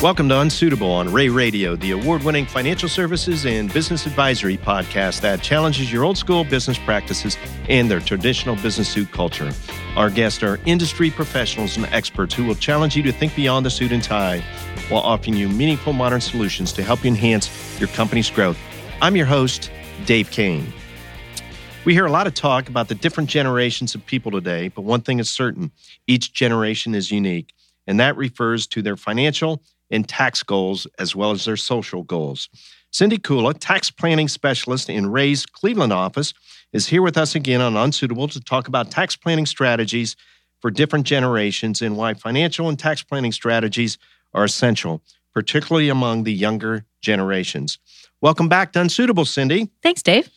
Welcome to Unsuitable on Rea Radio, the award winning financial services and business advisory podcast that challenges your old school business practices and their traditional business suit culture. Our guests are industry professionals and experts who will challenge you to think beyond the suit and tie while offering you meaningful modern solutions to help you enhance your company's growth. I'm your host, Dave Cain. We hear a lot of talk about the different generations of people today, but one thing is certain each generation is unique, and that refers to their financial and tax goals as well as their social goals. Cindy Kula, tax planning specialist in Rea's Cleveland office, is here with us again on Unsuitable to talk about tax planning strategies for different generations and why financial and tax planning strategies are essential, particularly among the younger generations. Welcome back to Unsuitable, Cindy. Thanks, Dave.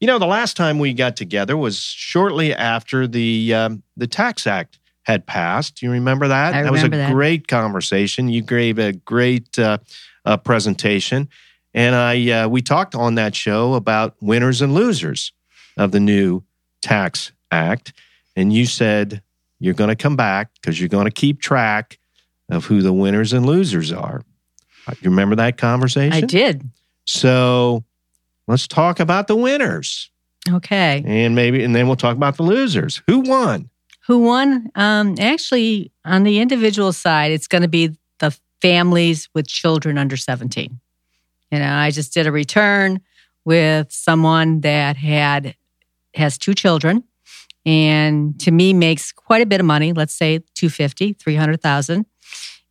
You know, the last time we got together was shortly after the um, the Tax Act had passed. Do you remember that? I that was a that. great conversation. You gave a great uh, uh, presentation, and I uh, we talked on that show about winners and losers of the new Tax Act, and you said you're going to come back because you're going to keep track of who the winners and losers are. Uh, You remember that conversation? I did. So let's talk about the winners Okay. and maybe, and then we'll talk about the losers. Who won? Who won? Um, actually, on the individual side, it's going to be the families with children under 17. You know, I just did a return with someone that had has two children and to me makes quite a bit of money, let's say 250, 300,000.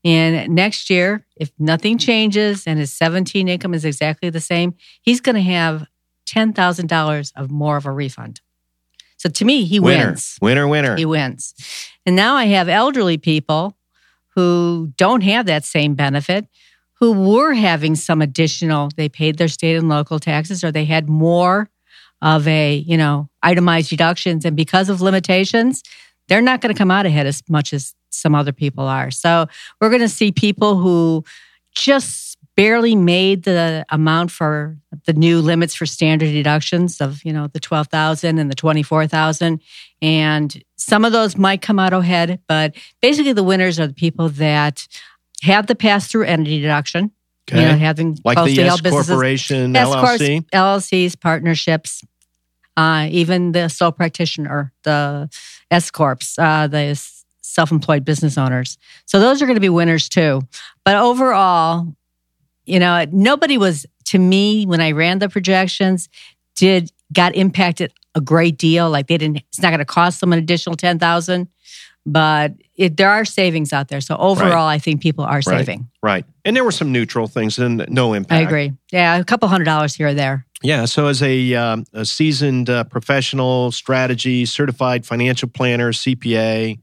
And next year, if nothing changes and his 17 income is exactly the same, he's going to have $10,000 of more of a refund. So to me, he winner. wins. Winner, winner. He wins. And now I have elderly people who don't have that same benefit, who were having some additional, they paid their state and local taxes or they had more of a, you know, itemized deductions. And because of limitations, they're not going to come out ahead as much as some other people are. So we're going to see people who just barely made the amount for the new limits for standard deductions of, you know, the 12,000 and the 24,000 and some of those might come out ahead, but basically the winners are the people that have the pass through entity deduction, okay. you know, having like the S. Corporation, LLC. LLCs, partnerships, uh, even the sole practitioner, the S corps, uh, the self-employed business owners. So those are going to be winners too. But overall, you know, nobody was to me when I ran the projections did got impacted a great deal. Like they didn't. It's not going to cost them an additional ten thousand, but it, there are savings out there. So overall, I think people are saving. Right. And there were some neutral things and no impact. I agree. Yeah, a couple hundred dollars here or there. Yeah. So, as a, um, a seasoned uh, professional, strategy, certified financial planner, CPA,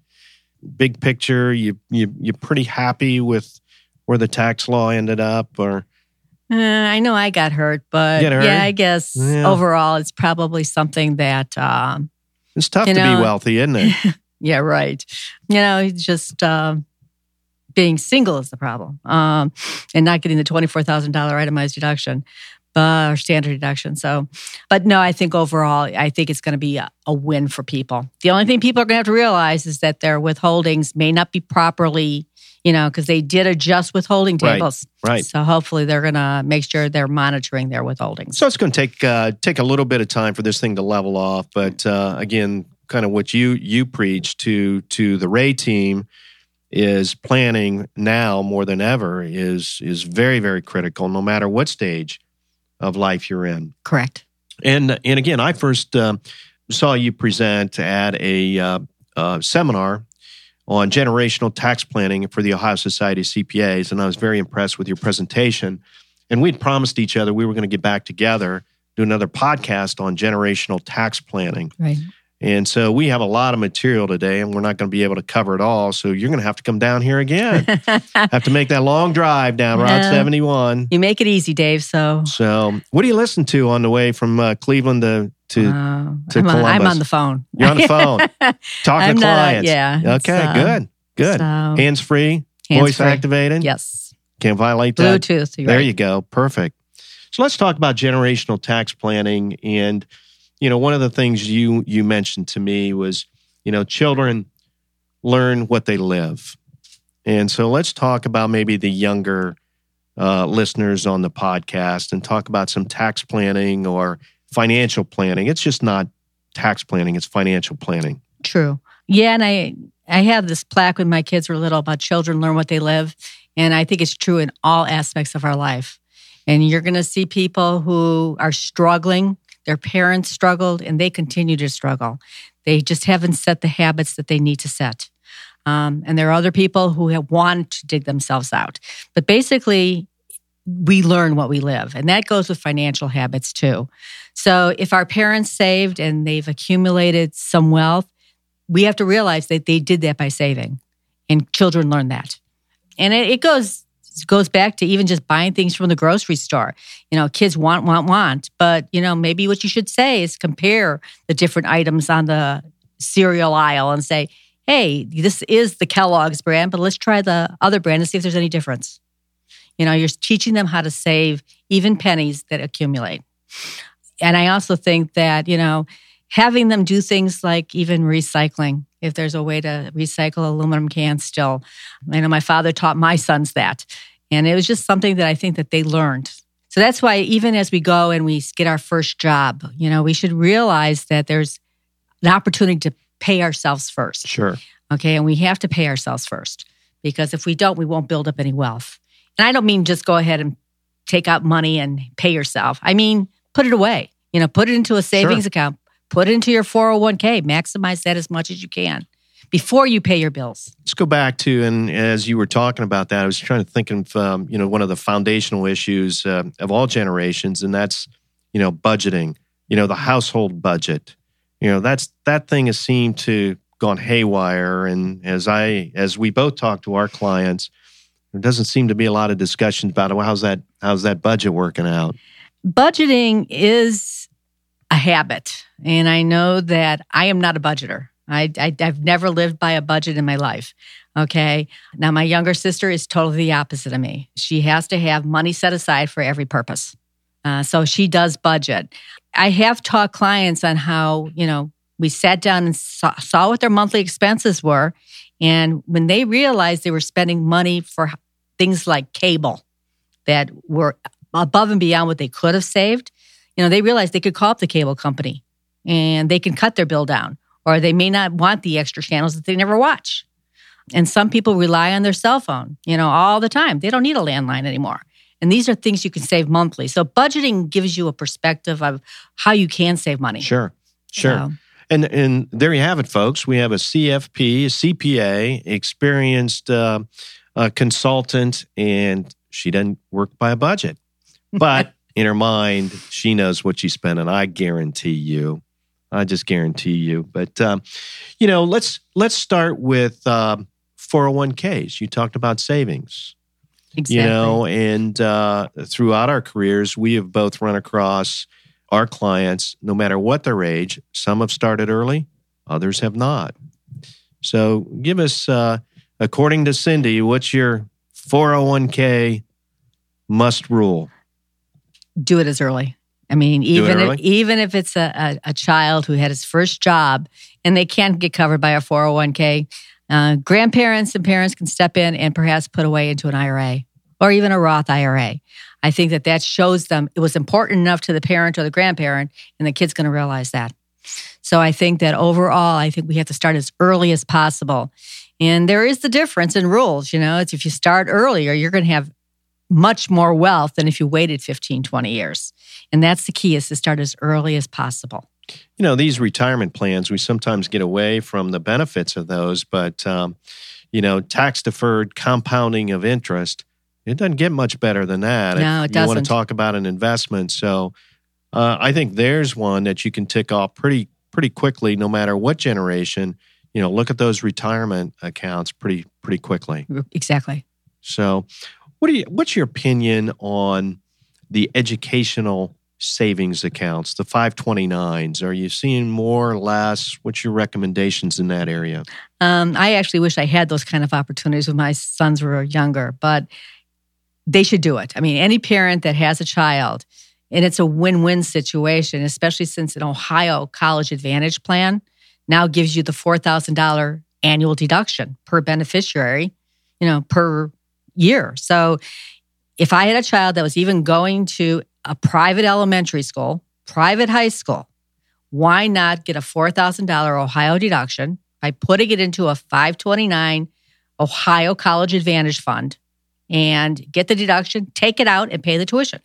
big picture, you you you're pretty happy with where the tax law ended up, or Uh, I know I got hurt, but got hurt? yeah, I guess Yeah. overall it's probably something that, um, it's tough to know- be wealthy, isn't it? yeah, right. You know, it's just uh, being single is the problem, um, and not getting the twenty four thousand dollar itemized deduction, but or standard deduction. So, but no, I think overall, I think it's going to be a, a win for people. The only thing people are going to have to realize is that their withholdings may not be properly, you know, because they did adjust withholding Right. tables. Right. So hopefully they're going to make sure they're monitoring their withholdings. So it's going to take uh, take a little bit of time for this thing to level off, but uh, again, kind of what you you preach to to the Rea team is planning now more than ever is is very very critical, no matter what stage of life you're in. Correct. And and again, I first uh, saw you present at a uh, uh, seminar on generational tax planning for the Ohio Society of CPAs, and I was very impressed with your presentation. And we'd promised each other we were going to get back together, do another podcast on generational tax planning. Right. And so we have a lot of material today, and we're not going to be able to cover it all. So you're going to have to come down here again. have to make that long drive down Route No. 71. You make it easy, Dave. So So, what do you listen to on the way from uh, Cleveland to to? uh, to I'm, on, I'm on the phone. You're on the phone talking to not, clients. yeah, Okay. uh, good. Good. So, Hands free. Voice hands-free. activated. Yes. Can't violate that. Bluetooth. There right. you go. Perfect. So let's talk about generational tax planning. And you know, one of the things you you mentioned to me was, you know, children learn what they live. And so let's talk about maybe the younger uh, listeners on the podcast and talk about some tax planning or financial planning. It's just not tax planning, it's financial planning. True. Yeah, and I I have this plaque when my kids were little about children learn what they live, and I think it's true in all aspects of our life. And you're going to see people who are struggling, their parents struggled and they continue to struggle. They just haven't set the habits that they need to set. Um, and there are other people who have wanted to dig themselves out. But basically, we learn what we live. And that goes with financial habits too. So if our parents saved and they've accumulated some wealth, we have to realize that they did that by saving. And children learn that. And it, it goes goes back to even just buying things from the grocery store. You know, kids want, want, want. But, you know, maybe what you should say is compare the different items on the cereal aisle and say, hey, this is the Kellogg's brand, but let's try the other brand and see if there's any difference. You know, you're teaching them how to save even pennies that accumulate. And I also think that, you know, having them do things like even recycling, if there's a way to recycle aluminum cans still. I know my father taught my sons that. And it was just something that I think that they learned. So that's why even as we go and we get our first job, you know, we should realize that there's an opportunity to pay ourselves first. Sure. Okay. And we have to pay ourselves first because if we don't, we won't build up any wealth. And I don't mean just go ahead and take out money and pay yourself. I mean, put it away. You know, put it into a savings sure. account, put it into your 401k, maximize that as much as you can before you pay your bills. Let's go back to, and as you were talking about that, I was trying to think of, um, you know, one of the foundational issues uh, of all generations, and that's, you know, budgeting, you know, the household budget. You know, that's that thing has seemed to gone haywire. And as I, as we both talk to our clients, there doesn't seem to be a lot of discussions about well, how's that, how's that budget working out? Budgeting is a habit. And I know that I am not a budgeter. I, I, have never lived by a budget in my life. Okay. Now, my younger sister is totally the opposite of me. She has to have money set aside for every purpose. Uh, so she does budget. I have taught clients on how, you know, we sat down and saw, saw what their monthly expenses were. And when they realized they were spending money for things like cable that were above and beyond what they could have saved, you know, they realized they could call up the cable company and they can cut their bill down, or they may not want the extra channels that they never watch. And some people rely on their cell phone, you know, all the time. They don't need a landline anymore. And these are things you can save monthly. So budgeting gives you a perspective of how you can save money. Sure. Sure. So, and and there you have it, folks. We have a CFP, a CPA, experienced uh, uh, consultant, and she doesn't work by a budget. But in her mind, she knows what she spent, and I guarantee you. I just guarantee you. But um, you know, let's let's start with um, 401ks. You talked about savings. Exactly. You know, and uh, throughout our careers, we have both run across our clients, no matter what their age. Some have started early, others have not. So, give us, uh, according to Cindy, what's your 401k must rule? do it as early. I mean, even if, even if it's a, a, a, child who had his first job and they can't get covered by a 401k, uh, grandparents and parents can step in and perhaps put away into an IRA or even a Roth IRA. I think that that shows them it was important enough to the parent or the grandparent, and the kid's going to realize that. So I think that overall, I think we have to start as early as possible. And there is the difference in rules. You know, it's if you start earlier, you're going to have much more wealth than if you waited 15, 20 years. And that's the key is to start as early as possible. You know, these retirement plans, we sometimes get away from the benefits of those, but, um, you know, tax deferred compounding of interest, it doesn't get much better than that. No, it you doesn't. You want to talk about an investment. So uh, I think there's one that you can tick off pretty, pretty quickly, no matter what generation. You know, look at those retirement accounts pretty, pretty quickly. Exactly. So, what do you, what's your opinion on the educational savings accounts, the 529s? Are you seeing more or less? What's your recommendations in that area? Um, I actually wish I had those kind of opportunities when my sons were younger, but they should do it. I mean, any parent that has a child, and it's a win win situation, especially since an Ohio College Advantage plan now gives you the $4,000 annual deduction per beneficiary you know, per year. So if I had a child that was even going to a private elementary school, private high school, why not get a $4,000 Ohio deduction by putting it into a 529 Ohio College Advantage Fund and get the deduction, take it out, and pay the tuition?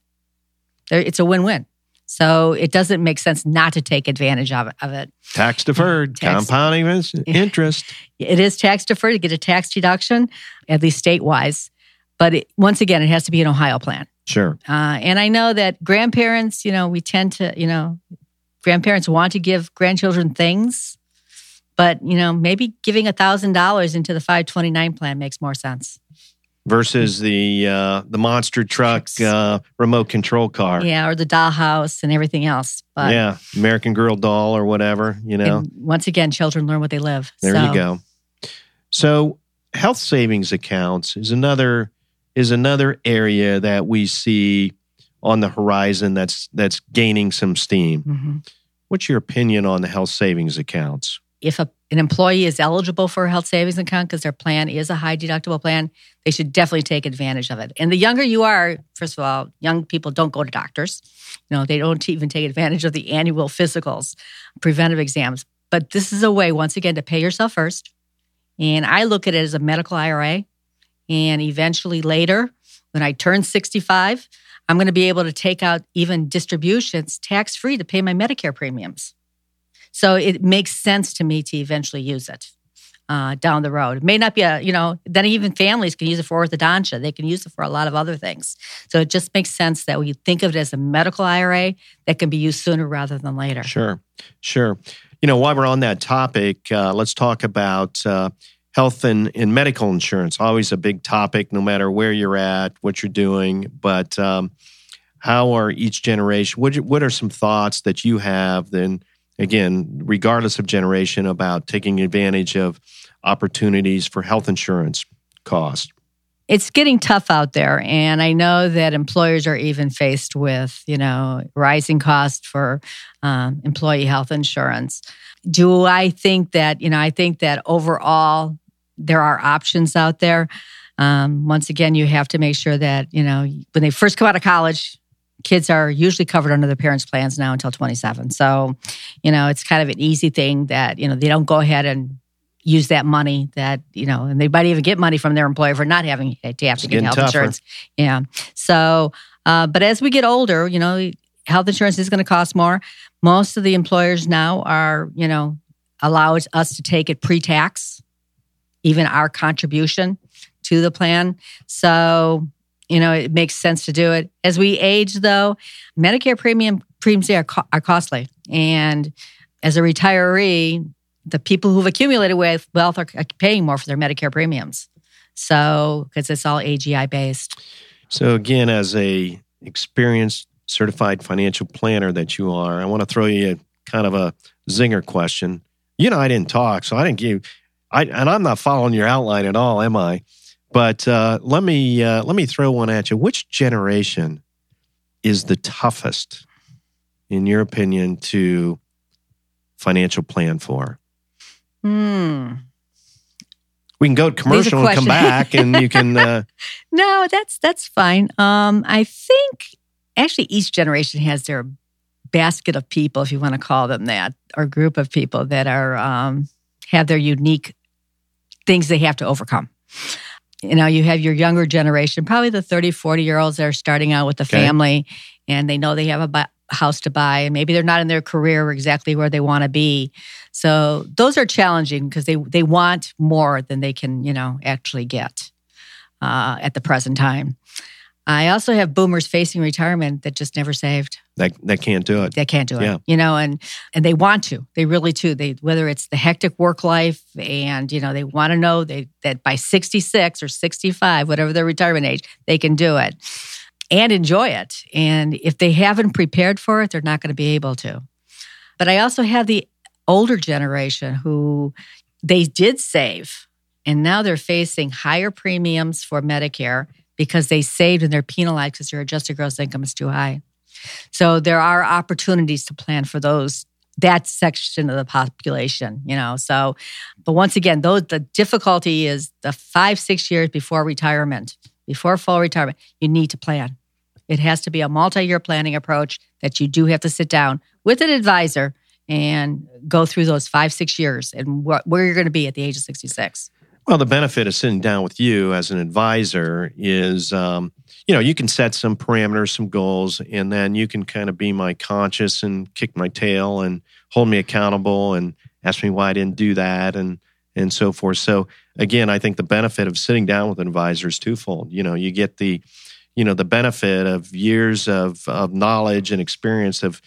It's a win win. So it doesn't make sense not to take advantage of, of it. Tax deferred, tax, compounding interest. It is tax deferred to get a tax deduction, at least state wise. But it, once again, it has to be an Ohio plan. Sure. Uh, and I know that grandparents, you know, we tend to, you know, grandparents want to give grandchildren things, but, you know, maybe giving a $1,000 into the 529 plan makes more sense versus the uh, the monster truck uh, remote control car. Yeah, or the dollhouse and everything else. But yeah, American Girl doll or whatever. You know. once again, children learn what they live. There so. you go. So health savings accounts is another is another area that we see on the horizon that's that's gaining some steam. Mm-hmm. What's your opinion on the health savings accounts? If a, an employee is eligible for a health savings account because their plan is a high deductible plan, they should definitely take advantage of it. And the younger you are, first of all, young people don't go to doctors. You know, they don't even take advantage of the annual physicals, preventive exams. But this is a way, once again, to pay yourself first. And I look at it as a medical IRA. And eventually later, when I turn 65, I'm going to be able to take out even distributions tax free to pay my Medicare premiums. So it makes sense to me to eventually use it uh, down the road. It may not be a, you know, then even families can use it for orthodontia. They can use it for a lot of other things. So it just makes sense that we think of it as a medical IRA that can be used sooner rather than later. Sure, sure. You know, while we're on that topic, uh, let's talk about uh, health and, and medical insurance. Always a big topic, no matter where you're at, what you're doing. But um, how are each generation? What, what are some thoughts that you have then? Again, regardless of generation, about taking advantage of opportunities for health insurance costs. It's getting tough out there. And I know that employers are even faced with, you know, rising costs for um, employee health insurance. Do I think that, you know, I think that overall there are options out there. Um, once again, you have to make sure that, you know, when they first come out of college, kids are usually covered under their parents' plans now until 27. So, you know, it's kind of an easy thing that, you know, they don't go ahead and use that money that, you know, and they might even get money from their employer for not having to have it's to get health tougher. insurance. Yeah. So, uh, but as we get older, you know, health insurance is going to cost more. Most of the employers now are, you know, allows us to take it pre-tax, even our contribution to the plan. So you know, it makes sense to do it. As we age, though, Medicare premium premiums are, co- are costly. And as a retiree, the people who've accumulated wealth are paying more for their Medicare premiums. So, because it's all AGI based. So, again, as a experienced certified financial planner that you are, I want to throw you a kind of a zinger question. You know, I didn't talk, so I didn't give. I and I'm not following your outline at all, am I? But uh, let me uh, let me throw one at you. Which generation is the toughest, in your opinion, to financial plan for? Hmm. We can go to commercial and come back, and you can. Uh... no, that's that's fine. Um, I think actually each generation has their basket of people, if you want to call them that, or group of people that are um, have their unique things they have to overcome you know, you have your younger generation, probably the 30, 40 year olds that are starting out with a okay. family and they know they have a house to buy and maybe they're not in their career exactly where they want to be. So those are challenging because they, they want more than they can, you know, actually get uh, at the present time. I also have boomers facing retirement that just never saved. That that can't do it. They can't do it. Yeah. You know, and and they want to. They really do. They whether it's the hectic work life and you know they want to know they that by 66 or 65, whatever their retirement age, they can do it and enjoy it. And if they haven't prepared for it, they're not going to be able to. But I also have the older generation who they did save and now they're facing higher premiums for Medicare because they saved and they're penalized because their adjusted gross income is too high. So there are opportunities to plan for those that section of the population, you know. So, but once again, those the difficulty is the five, six years before retirement, before full retirement, you need to plan. It has to be a multi-year planning approach that you do have to sit down with an advisor and go through those five, six years and wh- where you're going to be at the age of 66. Well, the benefit of sitting down with you as an advisor is, um, you know, you can set some parameters, some goals, and then you can kind of be my conscience and kick my tail and hold me accountable and ask me why I didn't do that and and so forth. So again, I think the benefit of sitting down with an advisor is twofold. You know, you get the, you know, the benefit of years of of knowledge and experience of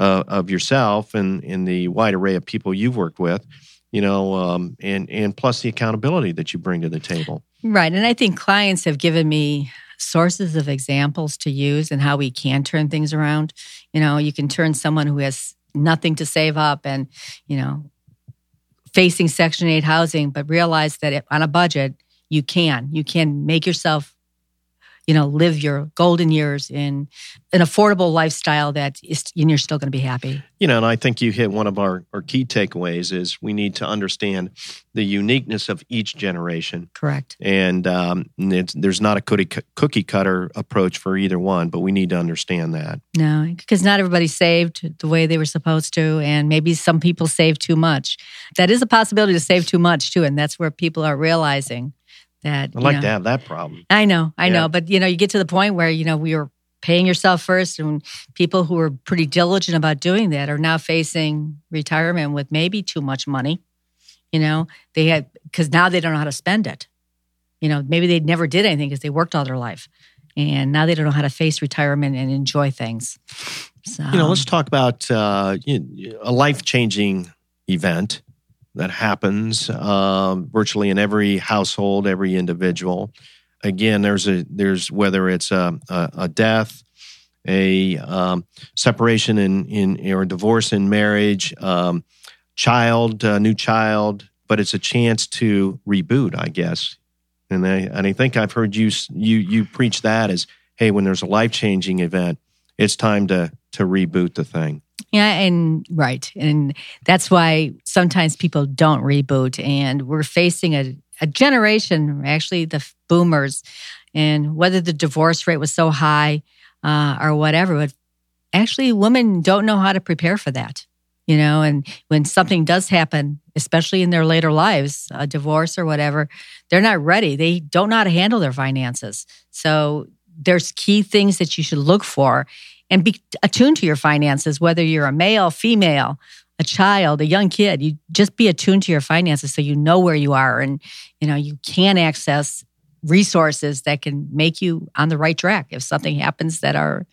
uh, of yourself and in the wide array of people you've worked with you know, um, and and plus the accountability that you bring to the table. Right, and I think clients have given me sources of examples to use and how we can turn things around. You know, you can turn someone who has nothing to save up and you know facing Section Eight housing, but realize that on a budget you can you can make yourself you know, live your golden years in an affordable lifestyle that is, and you're still going to be happy. You know, and I think you hit one of our, our key takeaways is we need to understand the uniqueness of each generation. Correct. And um, there's not a cookie, cookie cutter approach for either one, but we need to understand that. No, because not everybody saved the way they were supposed to, and maybe some people saved too much. That is a possibility to save too much too, and that's where people are realizing that I'd like know, to have that problem. I know, I yeah. know, but you know, you get to the point where you know we were paying yourself first, and people who were pretty diligent about doing that are now facing retirement with maybe too much money. You know, they had because now they don't know how to spend it. You know, maybe they never did anything because they worked all their life, and now they don't know how to face retirement and enjoy things. So, you know, let's talk about uh, a life changing event that happens uh, virtually in every household, every individual. Again, there's a there's whether it's a, a, a death, a um, separation in in or divorce in marriage, um, child, new child, but it's a chance to reboot, I guess. And I and I think I've heard you you you preach that as hey, when there's a life changing event, it's time to to reboot the thing. Yeah, and right. And that's why sometimes people don't reboot. And we're facing a, a generation, actually, the boomers, and whether the divorce rate was so high uh, or whatever, but actually, women don't know how to prepare for that. You know, and when something does happen, especially in their later lives, a divorce or whatever, they're not ready. They don't know how to handle their finances. So there's key things that you should look for and be attuned to your finances, whether you're a male, female, a child, a young kid. You just be attuned to your finances so you know where you are and you know you can access resources that can make you on the right track. If something happens that are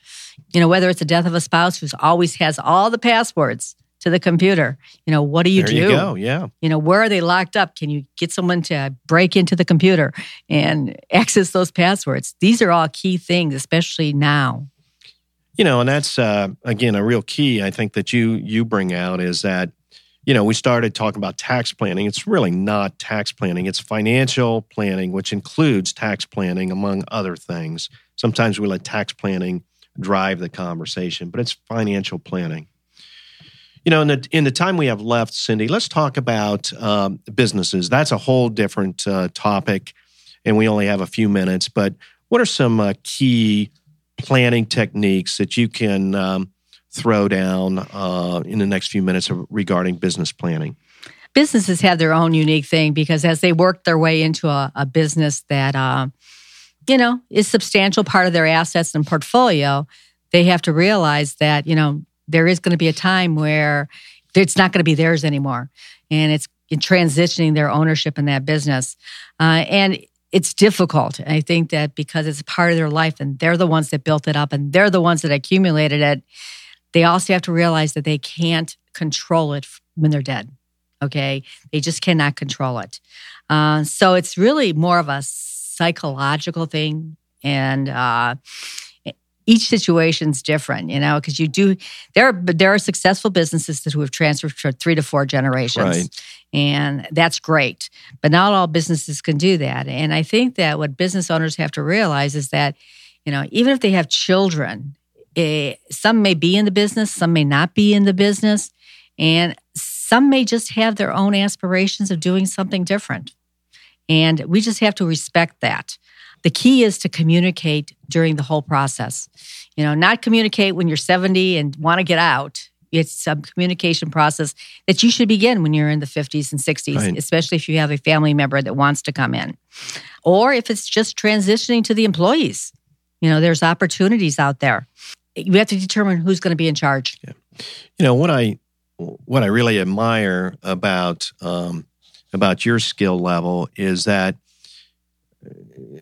you know whether it's the death of a spouse who's always has all the passwords to the computer you know what do you there do? you go. Yeah. You know where are they locked up? Can you get someone to break into the computer and access those passwords? These are all key things especially now you know, and that's uh, again a real key I think that you you bring out is that you know we started talking about tax planning. It's really not tax planning; it's financial planning, which includes tax planning among other things. Sometimes we let tax planning drive the conversation, but it's financial planning. You know, in the in the time we have left, Cindy, let's talk about um, businesses. That's a whole different uh, topic, and we only have a few minutes. But what are some uh, key planning techniques that you can um, throw down uh, in the next few minutes regarding business planning? Businesses have their own unique thing because as they work their way into a, a business that, uh, you know, is substantial part of their assets and portfolio, they have to realize that, you know, there is going to be a time where it's not going to be theirs anymore. And it's in transitioning their ownership in that business. Uh, and it's difficult. I think that because it's a part of their life and they're the ones that built it up and they're the ones that accumulated it, they also have to realize that they can't control it when they're dead. Okay. They just cannot control it. Uh, so it's really more of a psychological thing. And uh, each situation's different, you know, because you do there are there are successful businesses that who have transferred for three to four generations. Right. And that's great. But not all businesses can do that. And I think that what business owners have to realize is that, you know, even if they have children, eh, some may be in the business, some may not be in the business. And some may just have their own aspirations of doing something different. And we just have to respect that. The key is to communicate during the whole process. You know, not communicate when you're 70 and want to get out. It's a communication process that you should begin when you're in the 50s and 60s, right. especially if you have a family member that wants to come in. Or if it's just transitioning to the employees. You know, there's opportunities out there. You have to determine who's going to be in charge. Yeah. You know, what I what I really admire about um, about your skill level is that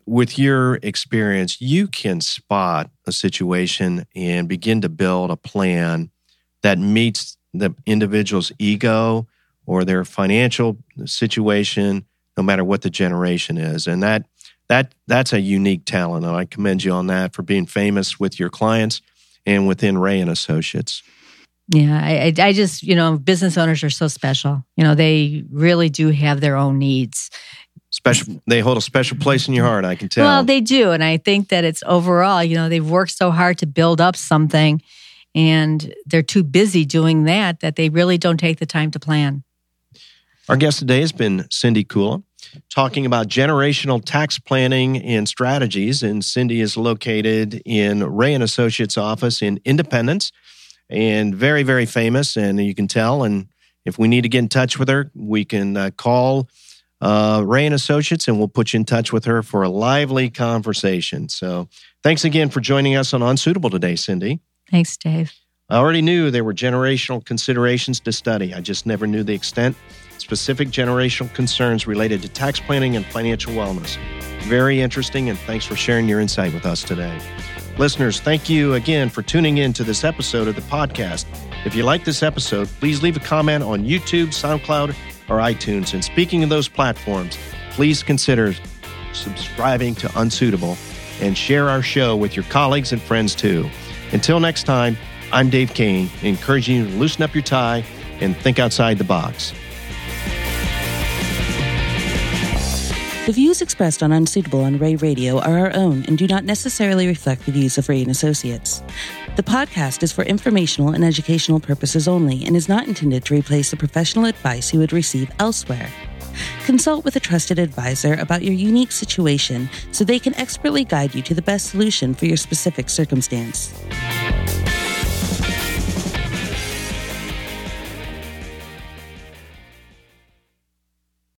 with your experience, you can spot a situation and begin to build a plan that meets the individual's ego or their financial situation, no matter what the generation is. And that that that's a unique talent. And I commend you on that for being famous with your clients and within Rea and Associates. Yeah, I, I just, you know, business owners are so special. You know, they really do have their own needs. Special, they hold a special place in your heart, I can tell. Well, they do. And I think that it's overall, you know, they've worked so hard to build up something and they're too busy doing that that they really don't take the time to plan. Our guest today has been Cindy Kula, talking about generational tax planning and strategies. And Cindy is located in Rea and Associates office in Independence and very, very famous. And you can tell. And if we need to get in touch with her, we can uh, call uh, Rea and Associates and we'll put you in touch with her for a lively conversation. So thanks again for joining us on Unsuitable today, Cindy. Thanks, Dave. I already knew there were generational considerations to study. I just never knew the extent, specific generational concerns related to tax planning and financial wellness. Very interesting, and thanks for sharing your insight with us today. Listeners, thank you again for tuning in to this episode of the podcast. If you like this episode, please leave a comment on YouTube, SoundCloud, or iTunes. And speaking of those platforms, please consider subscribing to Unsuitable and share our show with your colleagues and friends too. Until next time, I'm Dave Cain, encouraging you to loosen up your tie and think outside the box. The views expressed on Unsuitable on Rea Radio are our own and do not necessarily reflect the views of Rea and Associates. The podcast is for informational and educational purposes only and is not intended to replace the professional advice you would receive elsewhere. Consult with a trusted advisor about your unique situation so they can expertly guide you to the best solution for your specific circumstance.